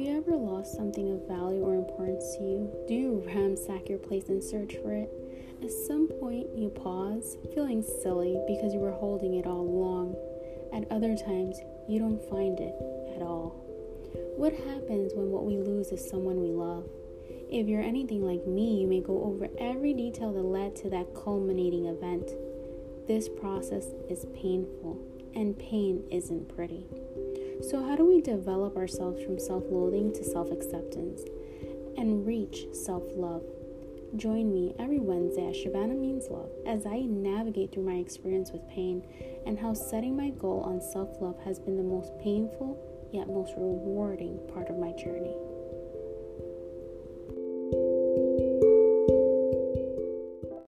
you ever lost something of value or importance to you? Do you ransack your place and search for it? At some point, you pause, feeling silly because you were holding it all along. At other times, you don't find it at all. What happens when what we lose is someone we love? If you're anything like me, you may go over every detail that led to that culminating event. This process is painful, and pain isn't pretty. So, how do we develop ourselves from self loathing to self acceptance and reach self love? Join me every Wednesday at Shabana Means Love as I navigate through my experience with pain and how setting my goal on self love has been the most painful yet most rewarding part of my journey.